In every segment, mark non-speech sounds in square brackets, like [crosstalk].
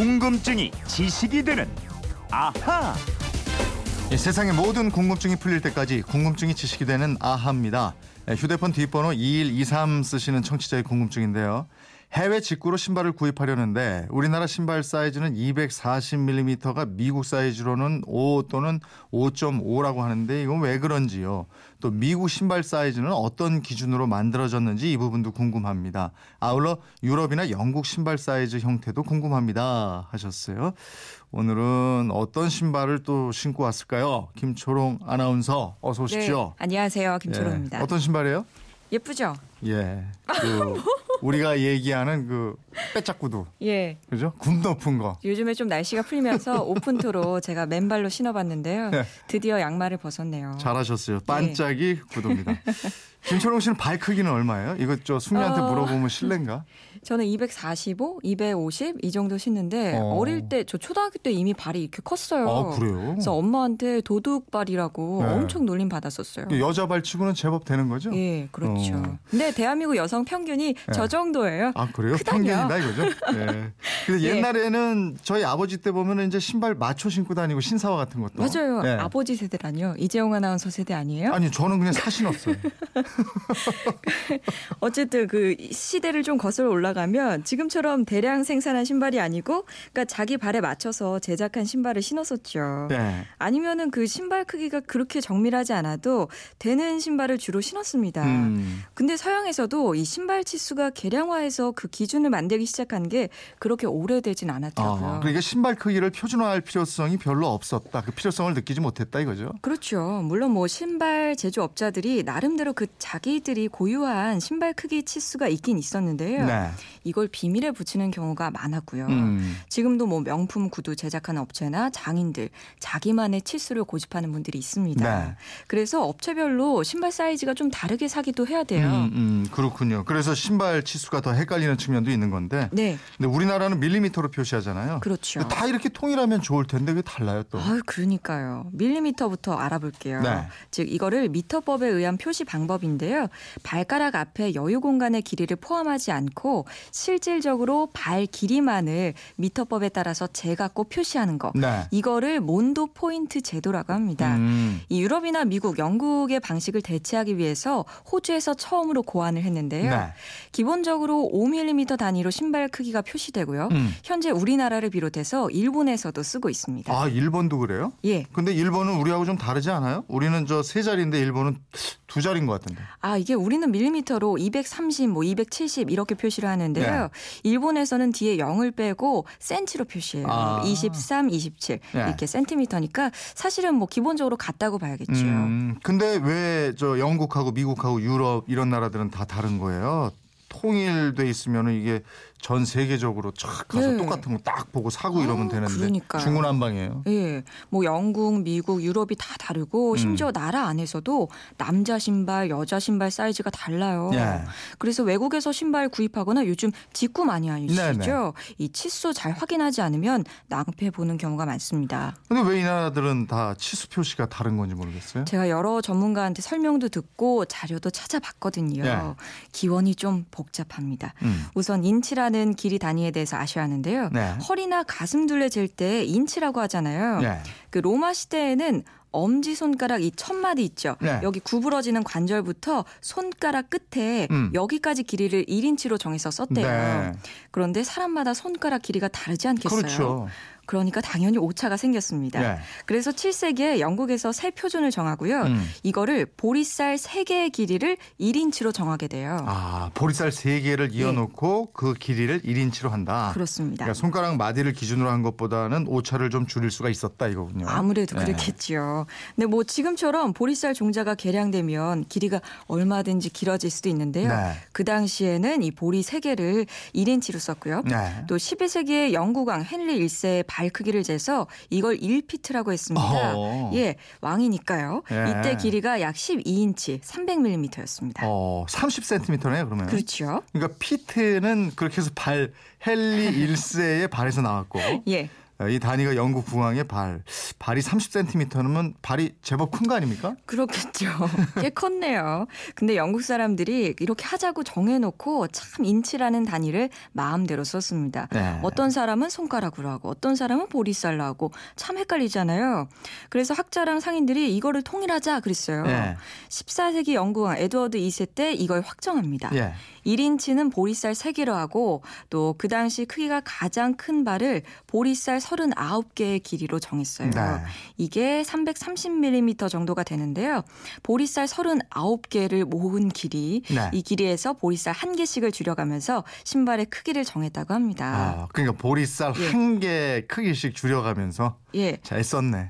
궁금증이 지식이 되는 아하. 예, 세상의 모든 궁금증이 풀릴 때까지 궁금증이 지식이 되는 아하입니다. 예, 휴대폰 뒷번호 2123 쓰시는 청취자의 궁금증인데요. 해외 직구로 신발을 구입하려는데 우리나라 신발 사이즈는 240mm가 미국 사이즈로는 5 또는 5.5라고 하는데 이건 왜 그런지요. 또 미국 신발 사이즈는 어떤 기준으로 만들어졌는지 이 부분도 궁금합니다. 아울러 유럽이나 영국 신발 사이즈 형태도 궁금합니다 하셨어요. 오늘은 어떤 신발을 또 신고 왔을까요? 김초롱 아나운서 어서 오십시오. 네, 안녕하세요. 김초롱입니다. 예, 어떤 신발이에요? 예쁘죠? 예. [laughs] 그 우리가 얘기하는 그 빼짝구두. 예. 그죠? 굽 높은 거. 요즘에 좀 날씨가 풀리면서 [laughs] 오픈토로 제가 맨발로 신어봤는데요. 네. 드디어 양말을 벗었네요. 잘하셨어요. 반짝이 구두입니다. [laughs] 김철웅 씨는 발 크기는 얼마예요? 이거 저 숙녀한테 어. 물어보면 실례인가? 저는 245, 250 이 정도 신는데 어. 어. 릴 때 저 초등학교 때 이미 발이 이렇게 컸어요. 아, 그래요? 그래서 엄마한테 도둑발이라고 네. 엄청 놀림 받았었어요. 여자 발치고는 제법 되는 거죠? 예, 그렇죠. 어. 근데 대한민국 여성 평균이 네. 저 정도예요. 아 그래요? 크다뇨. 평균이 다 이거죠? 예. 근데 예. 옛날에는 저희 아버지 때 보면은 이제 신발 맞춰 신고 다니고 신사와 같은 것도. 맞아요. 예. 아버지 세대라뇨. 이재용 아나운서 세대 아니에요? 아니 저는 그냥 사신었어요. [laughs] 어쨌든 그 시대를 좀 거슬러 올라가면 지금처럼 대량 생산한 신발이 아니고 그러니까 자기 발에 맞춰서 제작한 신발을 신었었죠. 네. 아니면은 그 신발 크기가 그렇게 정밀하지 않아도 되는 신발을 주로 신었습니다. 음. 근데 서양에서도 이 신발 치수가 개량화해서 그 기준을 만 들기 시작한 게 그렇게 오래되진 않았다고요. 아, 그러니까 신발 크기를 표준화할 필요성이 별로 없었다. 그 필요성을 느끼지 못했다 이거죠. 그렇죠. 물론 뭐 신발 제조업자들이 나름대로 그 자기들이 고유한 신발 크기 치수가 있긴 있었는데요. 네. 이걸 비밀에 붙이는 경우가 많았고요. 음. 지금도 뭐 명품 구두 제작하는 업체나 장인들 자기만의 치수를 고집하는 분들이 있습니다. 네. 그래서 업체별로 신발 사이즈가 좀 다르게 사기도 해야 돼요. 음, 음, 그렇군요. 그래서 신발 치수가 더 헷갈리는 측면도 있는 건데. 네, 근데 우리나라는 밀리미터로 표시하잖아요. 그렇죠. 다 이렇게 통일하면 좋을 텐데 왜 달라요 또? 아, 그러니까요. 밀리미터부터 알아볼게요. 네. 즉 이거를 미터법에 의한 표시 방법인데요. 발가락 앞에 여유 공간의 길이를 포함하지 않고 실질적으로 발 길이만을 미터법에 따라서 재갖고 표시하는 거. 네. 이거를 몬도 포인트 제도라고 합니다. 음. 이 유럽이나 미국, 영국의 방식을 대체하기 위해서 호주에서 처음으로 고안을 했는데요. 네. 기본적으로 5mm 단위로 신발 크기가 표시되고요. 음. 현재 우리나라를 비롯해서 일본에서도 쓰고 있습니다. 아 일본도 그래요? 예. 근데 일본은 우리하고 좀 다르지 않아요? 우리는 저 세 자리인데 일본은 두 자리인 것 같은데. 아, 이게 우리는 밀리미터로 230, 뭐 270 이렇게 표시를 하는데요. 네. 일본에서는 뒤에 0을 빼고 센치로 표시해요. 아. 23, 27 네. 이렇게 센티미터니까 사실은 뭐 기본적으로 같다고 봐야겠죠. 음, 근데 왜 저 영국하고 미국하고 유럽 이런 나라들은 다 다른 거예요? 통일돼 있으면은 이게 전 세계적으로 촥 가서 네. 똑같은 거 딱 보고 사고 이러면 아, 되는데 그러니까요. 중구난방이에요. 예, 뭐 영국, 미국, 유럽이 다 다르고 심지어 나라 안에서도 남자 신발, 여자 신발 사이즈가 달라요. 예. 그래서 외국에서 신발 구입하거나 요즘 직구 많이 하시죠. 네네. 이 치수 잘 확인하지 않으면 낭패 보는 경우가 많습니다. 근데 왜 이 나라들은 다 치수 표시가 다른 건지 모르겠어요. 제가 여러 전문가한테 설명도 듣고 자료도 찾아봤거든요. 예. 기원이 좀 복잡합니다. 음. 우선 인치라는 길이 단위에 대해서 아셔야 하는데요. 네. 허리나 가슴 둘레 잴 때 인치라고 하잖아요. 예. 그 로마 시대에는 엄지 손가락 이 첫마디 있죠. 네. 여기 구부러지는 관절부터 손가락 끝에 음. 여기까지 길이를 1인치로 정해서 썼대요. 네. 그런데 사람마다 손가락 길이가 다르지 않겠어요? 그렇죠. 그러니까 당연히 오차가 생겼습니다. 예. 그래서 7세기에 영국에서 새 표준을 정하고요. 음. 이거를 보리쌀 3개의 길이를 1인치로 정하게 돼요. 아, 보리쌀 세 개를 이어놓고 그 길이를 1인치로 한다. 네. 그렇습니다. 그러니까 손가락 마디를 기준으로 한 것보다는 오차를 좀 줄일 수가 있었다 이거군요. 아무래도 네. 그렇겠지요. 근데 뭐 지금처럼 보리쌀 종자가 개량되면 길이가 얼마든지 길어질 수도 있는데요. 네. 그 당시에는 이 보리 3개를 1인치로 썼고요. 네. 또 11세기에 영국왕 헨리 1세의 발 크기를 재서 이걸 1피트라고 했습니다. 어허. 예, 왕이니까요. 예. 이때 길이가 약 12인치, 300mm였습니다. 어, 30cm네요, 그러면. 그렇죠. 그러니까 피트는 그렇게 해서 발 헨리 [laughs] 1세의 발에서 나왔고 예. 어, 이 단위가 영국 국왕의 발. 발이 30cm면 발이 제법 큰 거 아닙니까? 그렇겠죠. 꽤 컸네요. 근데 영국 사람들이 이렇게 하자고 정해놓고 참 인치라는 단위를 마음대로 썼습니다. 네. 어떤 사람은 손가락으로 하고 어떤 사람은 보리쌀로 하고 참 헷갈리잖아요. 그래서 학자랑 상인들이 이거를 통일하자 그랬어요. 예. 14세기 영국왕 에드워드 2세 때 이걸 확정합니다. 예. 1인치는 보리쌀 3개로 하고 또 그 당시 크기가 가장 큰 발을 보리쌀 39개의 길이로 정했어요. 네. 이게 330mm 정도가 되는데요. 보리쌀 39개를 모은 길이 네. 이 길이에서 보리쌀 한 개씩을 줄여가면서 신발의 크기를 정했다고 합니다. 아, 그러니까 보리쌀 예. 한개 크기씩 줄여가면서 예. 잘 썼네.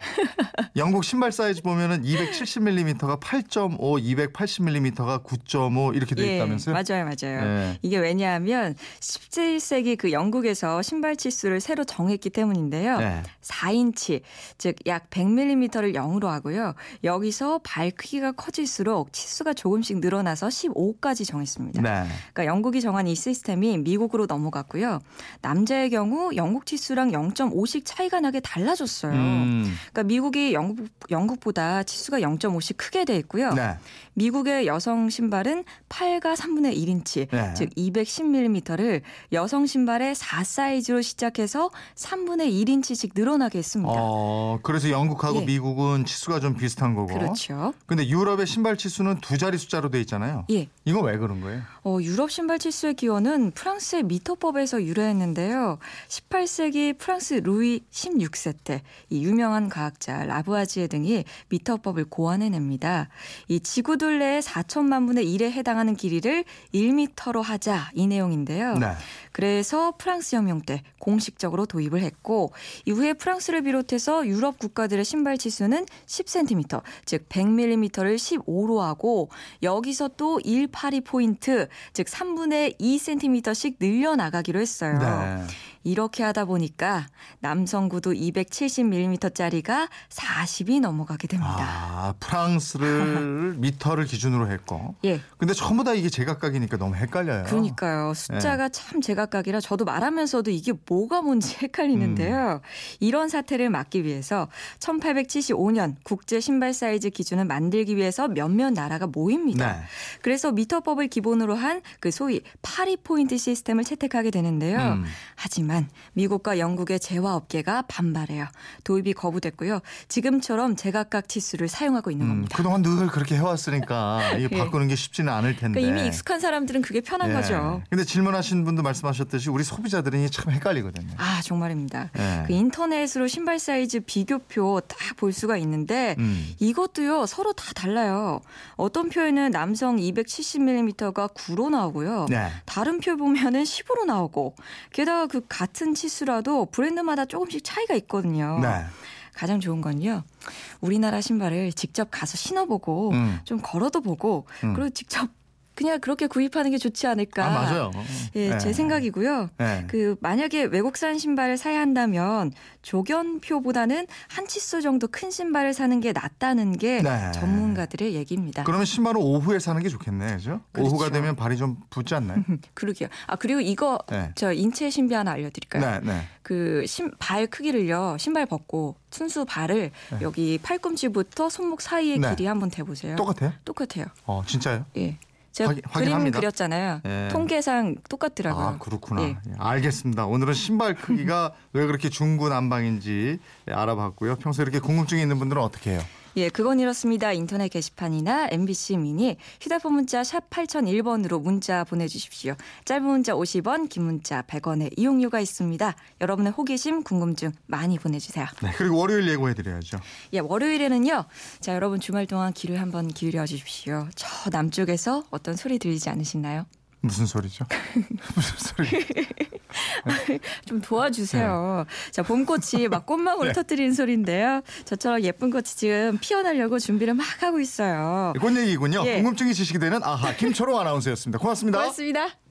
영국 신발 사이즈 보면은 270mm가 8.5, 280mm가 9.5 이렇게 돼 예, 있다면서요? 맞아요, 맞아요. 예. 이게 왜냐하면 17세기 그 영국에서 신발 치수를 새로 정했기 때문인데요. 네. 4인치, 즉 약 100mm를 0으로 하고요. 여기서 발 크기가 커질수록 치수가 조금씩 늘어나서 15까지 정했습니다. 네. 그러니까 영국이 정한 이 시스템이 미국으로 넘어갔고요. 남자의 경우 영국 치수랑 0.5씩 차이가 나게 달라졌어요. 음. 그러니까 미국이 영국, 영국보다 치수가 0.5씩 크게 돼 있고요. 네. 미국의 여성 신발은 8과 3분의 1인치, 네. 즉 210mm를 여성 신발의 4 사이즈로 시작해서 3분의 1인치씩 늘어나게 했습니다. 어, 그래서 영국하고 예. 미국은 치수가 좀 비슷한 거고. 그렇죠. 근데 유럽의 신발 치수는 두 자리 숫자로 돼 있잖아요. 예. 이건 왜 그런 거예요? 어, 유럽 신발 치수의 기원은 프랑스의 미터법에서 유래했는데요. 18세기 프랑스 루이 16세 때이 유명한 과학자 라부아지에 등이 미터법을 고안해냅니다. 이 지구 둘레의 4천만 분의 1에 해당하는 길이를 1미터로 하자 이 내용인데요. 네. 그래서 프랑스 혁명 때 공식적으로 도입을 했고 이후에 프랑스를 비롯해서 유럽 국가들의 신발 치수는 10cm, 즉 100mm를 15로 하고 여기서 또182 포인트, 즉 3분의 2cm씩 늘려 나가기로 했어요. 네. 이렇게 하다 보니까 남성 구두 270mm짜리가 40이 넘어가게 됩니다. 아, 프랑스를 [laughs] 미터를 기준으로 했고. 예. 근데 전부 다 이게 제각각이니까 너무 헷갈려요. 그러니까요. 숫자가 참 제각각이라 저도 말하면서도 이게 뭐가 뭔지 [laughs] 헷갈리는데요. 이런 사태를 막기 위해서 1875년 국제 신발 사이즈 기준을 만들기 위해서 몇몇 나라가 모입니다. 네. 그래서 미터법을 기본으로 한 그 소위 파리 포인트 시스템을 채택하게 되는데요. 음. 하지만 미국과 영국의 제화업계가 반발해요. 도입이 거부됐고요. 지금처럼 제각각 치수를 사용하고 있는 음, 겁니다. 그동안 늘 그렇게 해왔으니까 이게 [laughs] 예. 바꾸는 게 쉽지는 않을 텐데. 그러니까 이미 익숙한 사람들은 그게 편한 예. 거죠. 근데 질문하신 분도 말씀하셨듯이 우리 소비자들은 이게 참 헷갈리거든요. 아 정말입니다. 예. 그 인터넷으로 신발 사이즈 비교표 딱 볼 수가 있는데 음. 이것도요 서로 다 달라요. 어떤 표에는 남성 270mm가 9로 나오고요. 네. 다른 표 보면은 10으로 나오고 게다가 그 같은 치수라도 브랜드마다 조금씩 차이가 있거든요. 네. 가장 좋은 건요. 우리나라 신발을 직접 가서 신어보고 음. 좀 걸어도 보고 음. 그리고 직접 그냥 그렇게 구입하는 게 좋지 않을까. 아, 맞아요. 예, 네. 제 생각이고요. 네. 그 만약에 외국산 신발을 사야 한다면 조견표보다는 한 치수 정도 큰 신발을 사는 게 낫다는 게 네. 전문가들의 얘기입니다. 그러면 신발은 오후에 사는 게 좋겠네, 그죠? 그렇죠. 오후가 되면 발이 좀 붓지 않나요? [laughs] 그러게요. 아 그리고 이거 네. 저 인체 신비 하나 알려드릴까요? 네, 네. 그신 발 크기를요 신발 벗고 순수 발을 여기 팔꿈치부터 손목 사이의 네. 길이 한번 대보세요. 똑같아요? 똑같아요. 어, 진짜요? 예. 제가 확인- 그림 확인합니다. 그렸잖아요. 예. 통계상 똑같더라고요. 아, 그렇구나. 예. 예, 알겠습니다. 오늘은 신발 크기가 [laughs] 왜 그렇게 중구난방인지 예, 알아봤고요. 평소에 이렇게 궁금증이 있는 분들은 어떻게 해요? 예, 그건 이렇습니다. 인터넷 게시판이나 MBC 미니 휴대폰 문자 샵 8001번으로 문자 보내주십시오. 짧은 문자 50원, 긴 문자 100원의 이용료가 있습니다. 여러분의 호기심, 궁금증 많이 보내주세요. 네, 그리고 월요일 예고해드려야죠. 예, 월요일에는요. 자, 여러분 주말 동안 귀를 한번 기울여 주십시오. 저 남쪽에서 어떤 소리 들리지 않으시나요? 무슨 소리죠? [laughs] 무슨 소리? [laughs] 좀 도와주세요. 자, 봄꽃이 막 꽃망울 [laughs] 터뜨리는 소리인데요. 저처럼 예쁜 꽃이 지금 피어나려고 준비를 막 하고 있어요. 꽃 얘기군요. 예. 궁금증이 지식이 되는 아하 김초롱 아나운서였습니다. 고맙습니다. 고맙습니다.